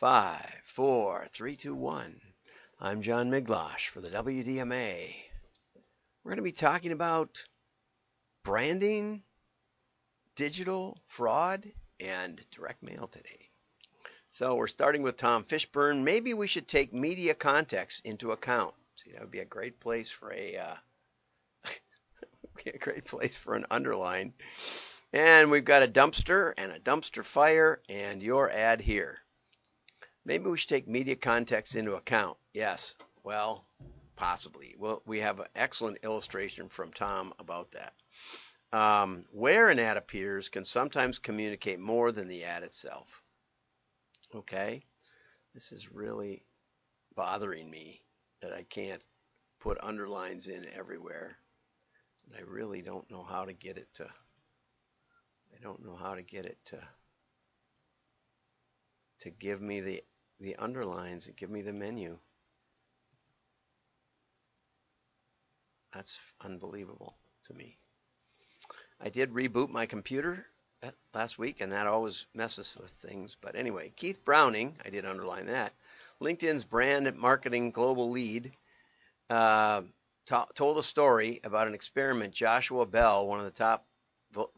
Five, four, three, two, one. I'm John Miglautsch for the WDMA. We're going to be talking about branding, digital fraud, and direct mail today. So we're starting with Tom Fishburne. Maybe we should take media context into account. See, that would be a great place for a uh, a great place for an underline. And we've got a dumpster and a dumpster fire and your ad here. Maybe we should take media context into account. Yes, well, possibly. Well, we have an excellent illustration from Tom about that. Um, where an ad appears can sometimes communicate more than the ad itself. Okay, this is really bothering me that I can't put underlines in everywhere. And I really don't know how to get it to. I don't know how to get it to to give me the the underlines give me the menu. That's unbelievable to me. I did reboot my computer last week, and that always messes with things. But anyway, Keith Browning, I did underline that, LinkedIn's brand marketing global lead, uh, told a story about an experiment Joshua Bell, one of the top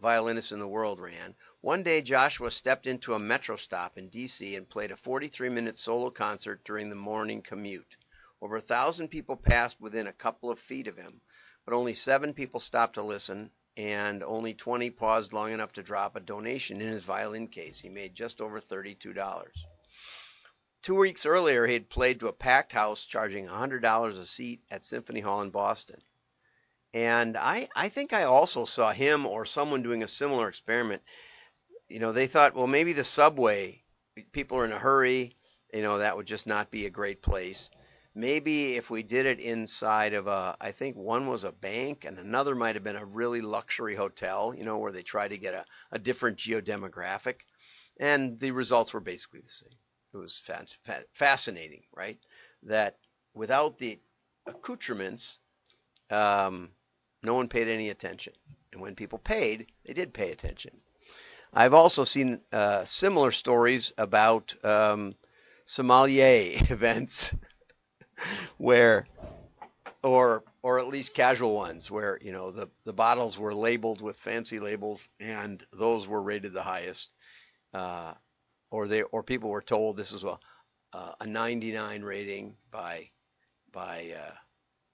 violinists in the world, ran. One day, Joshua stepped into a metro stop in D.C. and played a 43 minute solo concert during the morning commute. Over a thousand people passed within a couple of feet of him, but only seven people stopped to listen, and only 20 paused long enough to drop a donation in his violin case. He made just over $32. Two weeks earlier, he had played to a packed house, charging $100 a seat at Symphony Hall in Boston. And I, I think I also saw him or someone doing a similar experiment. You know, they thought, well, maybe the subway, people are in a hurry, you know, that would just not be a great place. Maybe if we did it inside of a, I think one was a bank and another might have been a really luxury hotel, you know, where they try to get a, a different geodemographic. And the results were basically the same. It was fascinating, right? That without the accoutrements, um, no one paid any attention. And when people paid, they did pay attention. I've also seen uh, similar stories about um, sommelier events where, or or at least casual ones where you know the the bottles were labeled with fancy labels and those were rated the highest, uh, or they or people were told this was a a 99 rating by by uh,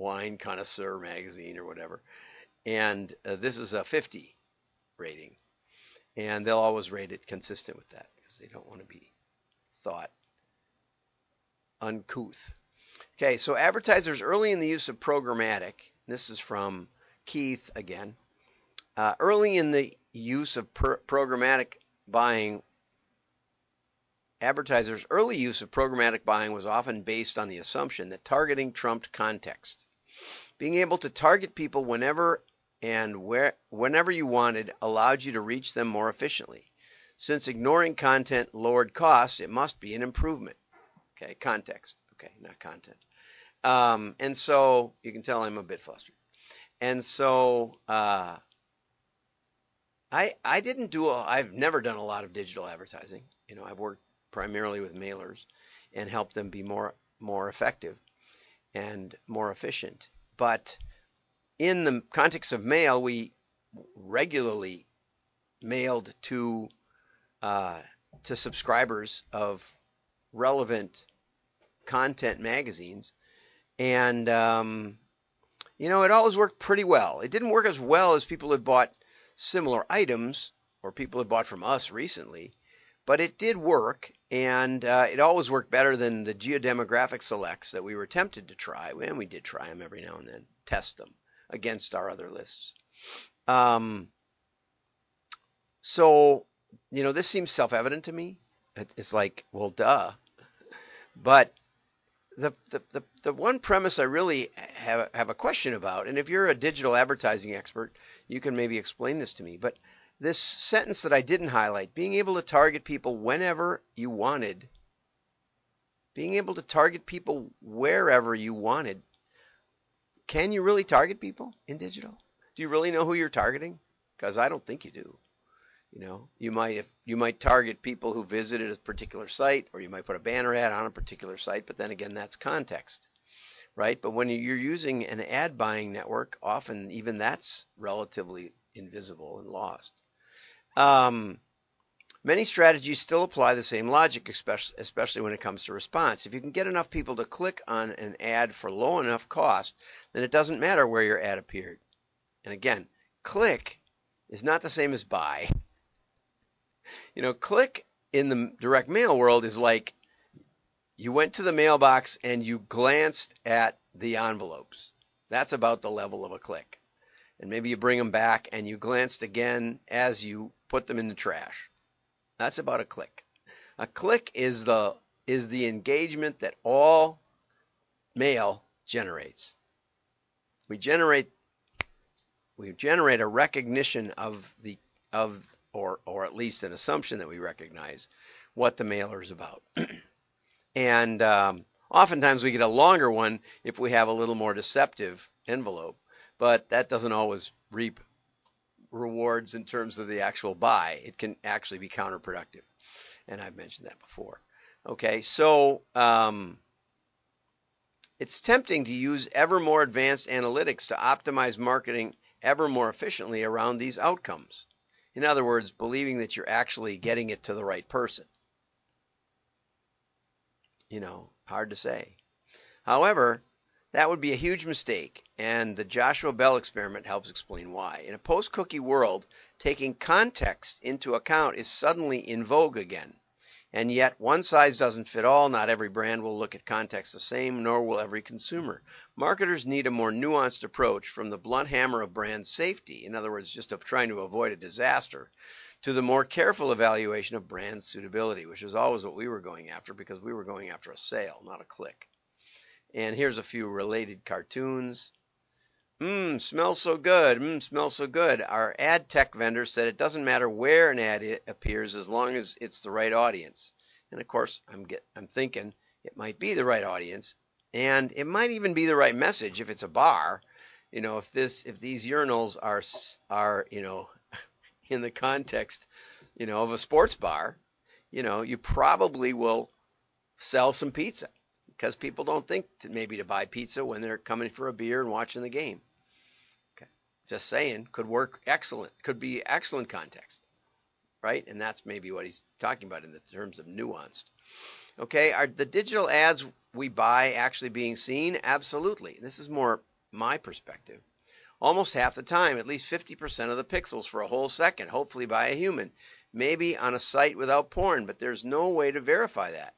Wine Connoisseur magazine or whatever. And uh, this is a 50 rating. And they'll always rate it consistent with that because they don't want to be thought uncouth. Okay, so advertisers early in the use of programmatic, this is from Keith again. Uh, early in the use of per- programmatic buying, advertisers' early use of programmatic buying was often based on the assumption that targeting trumped context. Being able to target people whenever and where, whenever you wanted allowed you to reach them more efficiently. Since ignoring content lowered costs, it must be an improvement. Okay, context. Okay, not content. Um, and so you can tell I'm a bit flustered. And so uh, I I didn't do I've never done a lot of digital advertising. You know, I've worked primarily with mailers and helped them be more more effective and more efficient. But in the context of mail, we regularly mailed to uh, to subscribers of relevant content magazines, and um, you know it always worked pretty well. It didn't work as well as people had bought similar items or people had bought from us recently, but it did work, and uh, it always worked better than the geodemographic selects that we were tempted to try, and we did try them every now and then, test them against our other lists. Um, so, you know, this seems self-evident to me. It's like, well, duh. But the, the, the, the one premise I really have, have a question about, and if you're a digital advertising expert, you can maybe explain this to me. But this sentence that I didn't highlight, being able to target people whenever you wanted, being able to target people wherever you wanted, can you really target people in digital? Do you really know who you're targeting? Because I don't think you do. You know, you might if you might target people who visited a particular site, or you might put a banner ad on a particular site. But then again, that's context, right? But when you're using an ad buying network, often even that's relatively invisible and lost. Um, many strategies still apply the same logic, especially, especially when it comes to response. If you can get enough people to click on an ad for low enough cost, then it doesn't matter where your ad appeared. And again, click is not the same as buy. You know, click in the direct mail world is like you went to the mailbox and you glanced at the envelopes. That's about the level of a click. And maybe you bring them back and you glanced again as you put them in the trash. That's about a click. A click is the is the engagement that all mail generates. We generate we generate a recognition of the of or or at least an assumption that we recognize what the mailer is about. and um, oftentimes we get a longer one if we have a little more deceptive envelope, but that doesn't always reap rewards in terms of the actual buy. It can actually be counterproductive, and I've mentioned that before. Okay, so um, it's tempting to use ever more advanced analytics to optimize marketing ever more efficiently around these outcomes. In other words, believing that you're actually getting it to the right person. You know, hard to say. However, that would be a huge mistake, and the Joshua Bell experiment helps explain why. In a post cookie world, taking context into account is suddenly in vogue again. And yet, one size doesn't fit all. Not every brand will look at context the same, nor will every consumer. Marketers need a more nuanced approach from the blunt hammer of brand safety, in other words, just of trying to avoid a disaster, to the more careful evaluation of brand suitability, which is always what we were going after because we were going after a sale, not a click. And here's a few related cartoons. Mmm, smells so good. Mmm, smells so good. Our ad tech vendor said it doesn't matter where an ad appears as long as it's the right audience. And of course, I'm get I'm thinking it might be the right audience, and it might even be the right message if it's a bar. You know, if this if these urinals are are you know in the context you know of a sports bar, you know, you probably will sell some pizza because people don't think to maybe to buy pizza when they're coming for a beer and watching the game. Okay. Just saying, could work excellent, could be excellent context, right? And that's maybe what he's talking about in the terms of nuanced. Okay, are the digital ads we buy actually being seen? Absolutely. This is more my perspective. Almost half the time, at least 50% of the pixels for a whole second, hopefully by a human. Maybe on a site without porn, but there's no way to verify that.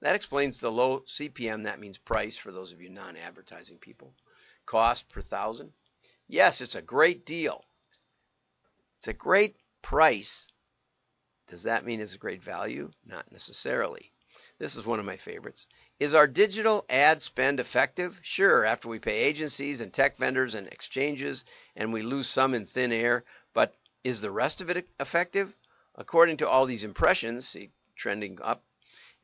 That explains the low CPM, that means price for those of you non advertising people. Cost per thousand. Yes, it's a great deal. It's a great price. Does that mean it's a great value? Not necessarily. This is one of my favorites. Is our digital ad spend effective? Sure, after we pay agencies and tech vendors and exchanges and we lose some in thin air, but is the rest of it effective? According to all these impressions, see, trending up,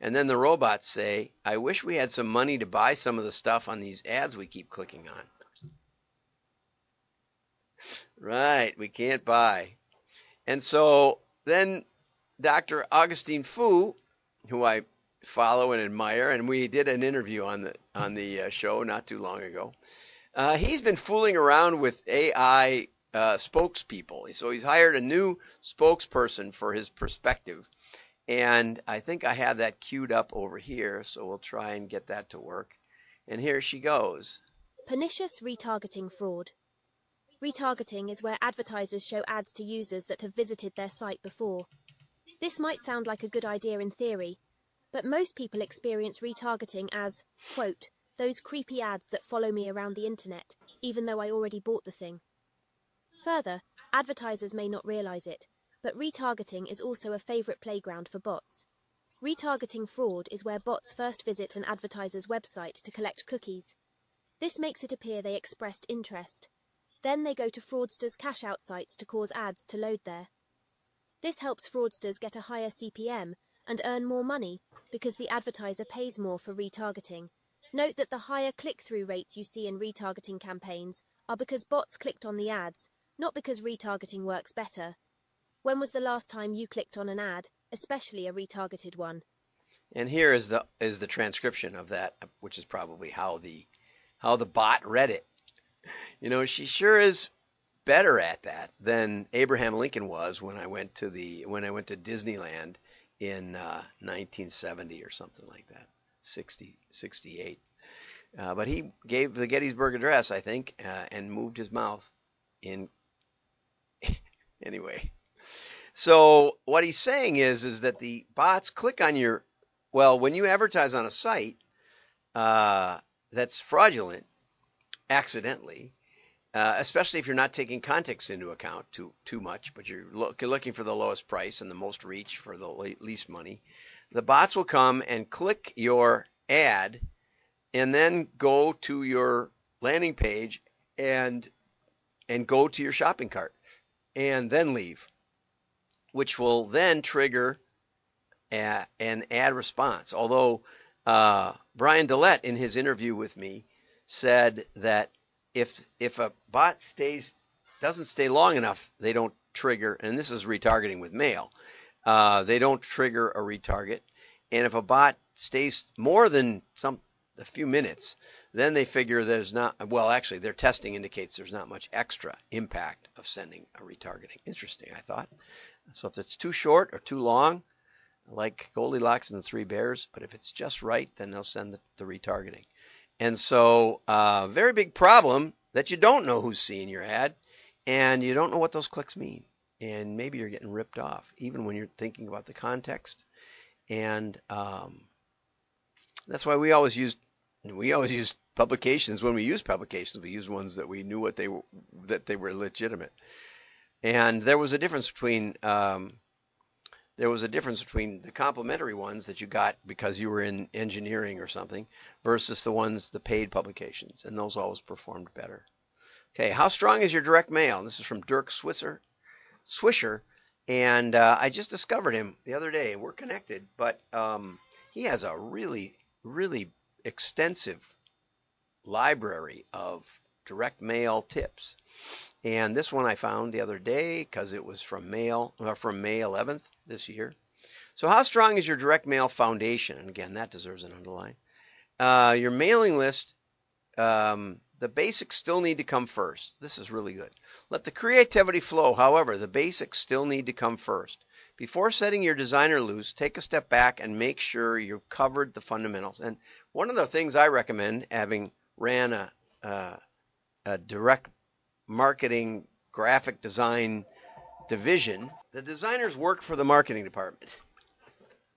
and then the robots say, I wish we had some money to buy some of the stuff on these ads we keep clicking on. Right, we can't buy. And so then Dr. Augustine Fou, who I follow and admire, and we did an interview on the on the uh, show not too long ago. Uh, he's been fooling around with AI uh, spokespeople, so he's hired a new spokesperson for his perspective, and I think I have that queued up over here, so we'll try and get that to work. And here she goes. Pernicious retargeting fraud. Retargeting is where advertisers show ads to users that have visited their site before. This might sound like a good idea in theory, but most people experience retargeting as, quote, those creepy ads that follow me around the internet, even though I already bought the thing. Further, advertisers may not realize it, but retargeting is also a favorite playground for bots. Retargeting fraud is where bots first visit an advertiser's website to collect cookies. This makes it appear they expressed interest, then they go to fraudsters' cash-out sites to cause ads to load there. This helps fraudsters get a higher CPM and earn more money because the advertiser pays more for retargeting. Note that the higher click-through rates you see in retargeting campaigns are because bots clicked on the ads, not because retargeting works better. When was the last time you clicked on an ad, especially a retargeted one? And here is the is the transcription of that, which is probably how the how the bot read it. You know, she sure is better at that than Abraham Lincoln was when I went to the when I went to Disneyland in uh, 1970 or something like that, 60 68. Uh, but he gave the Gettysburg Address, I think, uh, and moved his mouth in. anyway, so what he's saying is is that the bots click on your well when you advertise on a site uh, that's fraudulent accidentally uh, especially if you're not taking context into account too too much, but you're look, looking for the lowest price and the most reach for the least money. The bots will come and click your ad, and then go to your landing page and and go to your shopping cart, and then leave, which will then trigger a, an ad response. Although uh, Brian Dillette in his interview with me said that if if a bot stays doesn't stay long enough, they don't trigger. And this is retargeting with mail. Uh, they don't trigger a retarget. And if a bot stays more than some a few minutes, then they figure there's not. Well, actually, their testing indicates there's not much extra impact of sending a retargeting. Interesting, I thought. So if it's too short or too long, like Goldilocks and the Three Bears, but if it's just right, then they'll send the, the retargeting. And so, uh, very big problem that you don't know who's seeing your ad and you don't know what those clicks mean. And maybe you're getting ripped off, even when you're thinking about the context. And um, that's why we always use we always use publications. When we use publications, we use ones that we knew what they were that they were legitimate. And there was a difference between um, there was a difference between the complimentary ones that you got because you were in engineering or something versus the ones, the paid publications, and those always performed better. Okay, how strong is your direct mail? This is from Dirk Swisher, Swisher, and uh, I just discovered him the other day. We're connected, but um, he has a really, really extensive library of direct mail tips. And this one I found the other day because it was from mail uh, from May 11th this year. So how strong is your direct mail foundation? And again, that deserves an underline. Uh, your mailing list, um, the basics still need to come first. This is really good. Let the creativity flow. However, the basics still need to come first. Before setting your designer loose, take a step back and make sure you've covered the fundamentals. And one of the things I recommend, having ran a, uh, a direct marketing graphic design division, the designers work for the marketing department.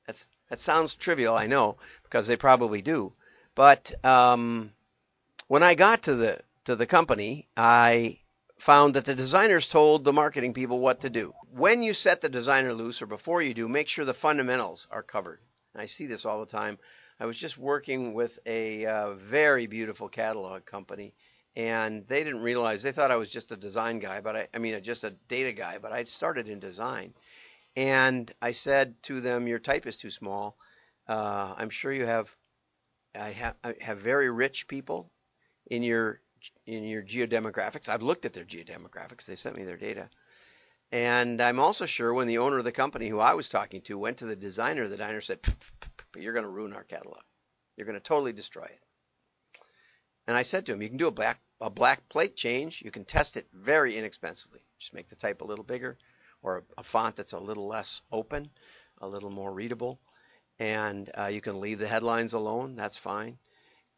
That's that sounds trivial, I know, because they probably do. But um, when I got to the to the company, I found that the designers told the marketing people what to do. When you set the designer loose, or before you do, make sure the fundamentals are covered. And I see this all the time. I was just working with a uh, very beautiful catalog company, and they didn't realize they thought I was just a design guy, but I, I mean just a data guy, but I'd started in design. And I said to them, "Your type is too small. Uh, I'm sure you have, I have, I have very rich people in your in your geodemographics. I've looked at their geodemographics. They sent me their data." And I'm also sure when the owner of the company who I was talking to went to the designer, the designer said, "You're going to ruin our catalog. You're going to totally destroy it." And I said to him, you can do a black, a black plate change. You can test it very inexpensively. Just make the type a little bigger or a, font that's a little less open, a little more readable. And uh, you can leave the headlines alone. That's fine.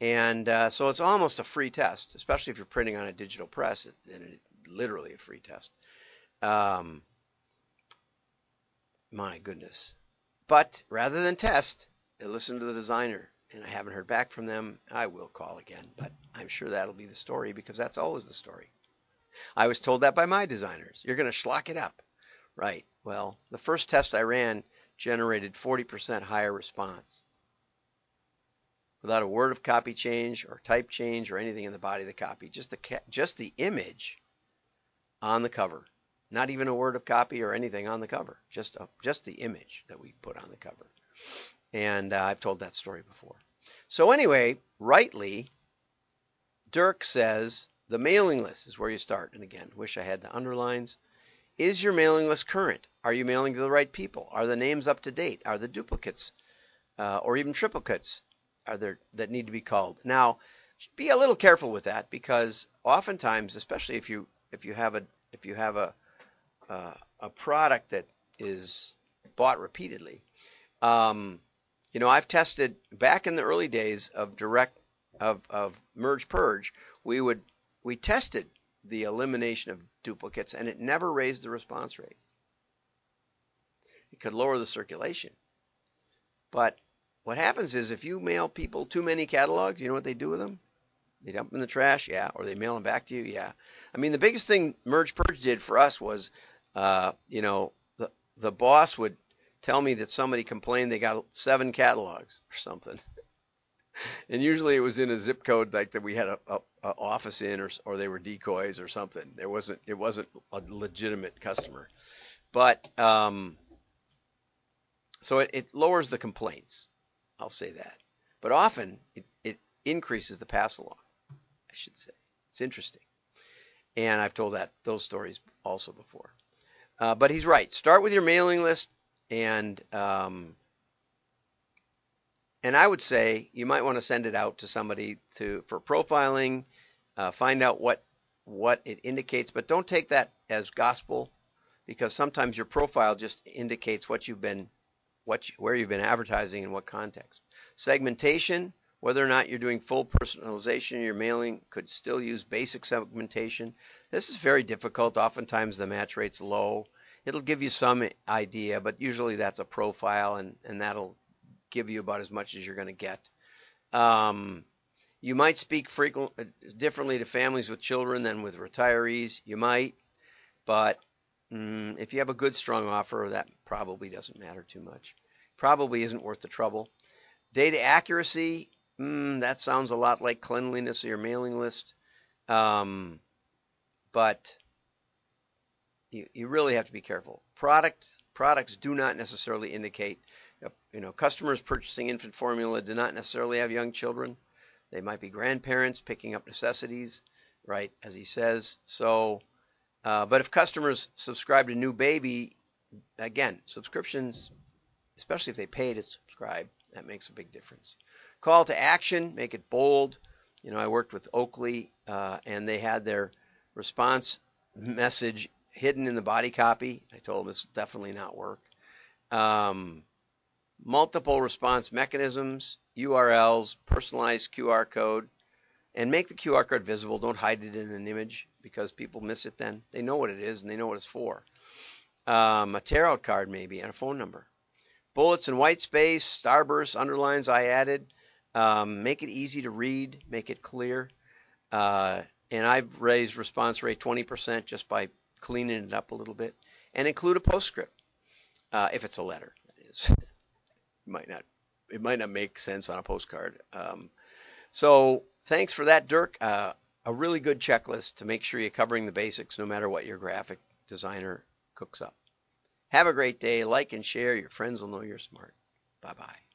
And uh, so it's almost a free test, especially if you're printing on a digital press. Then it, literally a free test. Um, my goodness. But rather than test, listen to the designer and I haven't heard back from them, I will call again. But I'm sure that'll be the story because that's always the story. I was told that by my designers. You're going to schlock it up. Right. Well, the first test I ran generated 40% higher response without a word of copy change or type change or anything in the body of the copy. Just the just the image on the cover. Not even a word of copy or anything on the cover. Just a, just the image that we put on the cover. And uh, I've told that story before. So, anyway, rightly, Dirk says the mailing list is where you start. And again, wish I had the underlines. Is your mailing list current? Are you mailing to the right people? Are the names up to date? Are the duplicates uh, or even triplicates are there that need to be called? Now, be a little careful with that because oftentimes, especially if you if you have a if you have a uh, a product that is bought repeatedly, um, you know, I've tested back in the early days of direct of of merge purge. We would we tested the elimination of duplicates, and it never raised the response rate. It could lower the circulation, but what happens is if you mail people too many catalogs, you know what they do with them? They dump them in the trash, yeah, or they mail them back to you, yeah. I mean, the biggest thing Merge Purge did for us was, uh, you know, the the boss would tell me that somebody complained they got seven catalogs or something, and usually it was in a zip code like that we had a, a, a office in, or or they were decoys or something. There wasn't it wasn't a legitimate customer, but um, so it, it lowers the complaints. I'll say that, but often it, it increases the pass along. I should say. It's interesting. And I've told that those stories also before. Uh, but he's right. Start with your mailing list, and um, and I would say you might want to send it out to somebody to for profiling, uh, find out what what it indicates, but don't take that as gospel, because sometimes your profile just indicates what you've been, what you, where you've been advertising in what context. Segmentation whether or not you're doing full personalization in your mailing, could still use basic segmentation. This is very difficult. Oftentimes the match rate's low. It'll give you some idea, but usually that's a profile, and, and that'll give you about as much as you're going to get. Um, you might speak frequent, uh, differently to families with children than with retirees. You might, but mm, if you have a good, strong offer, that probably doesn't matter too much. Probably isn't worth the trouble. Data accuracy, mm, that sounds a lot like cleanliness of your mailing list. Um, but you, you really have to be careful. Product products do not necessarily indicate, you know, customers purchasing infant formula do not necessarily have young children. They might be grandparents picking up necessities, right? As he says. So, uh, but if customers subscribe to new baby, again, subscriptions, especially if they pay to subscribe, that makes a big difference. Call to action, make it bold. You know, I worked with Oakley, uh, and they had their response message hidden in the body copy. I told this will definitely not work. Um, multiple response mechanisms, URLs, personalized QR code, and make the QR code visible. Don't hide it in an image because people miss it then. They know what it is and they know what it's for. Um, a tear out card maybe and a phone number. Bullets in white space, starburst, underlines I added. Um, make it easy to read, make it clear. Uh, and I've raised response rate 20% just by cleaning it up a little bit. And include a postscript uh, if it's a letter. That is, it might not it might not make sense on a postcard. Um, so thanks for that, Dirk. Uh, a really good checklist to make sure you're covering the basics no matter what your graphic designer cooks up. Have a great day. Like and share. Your friends will know you're smart. Bye bye.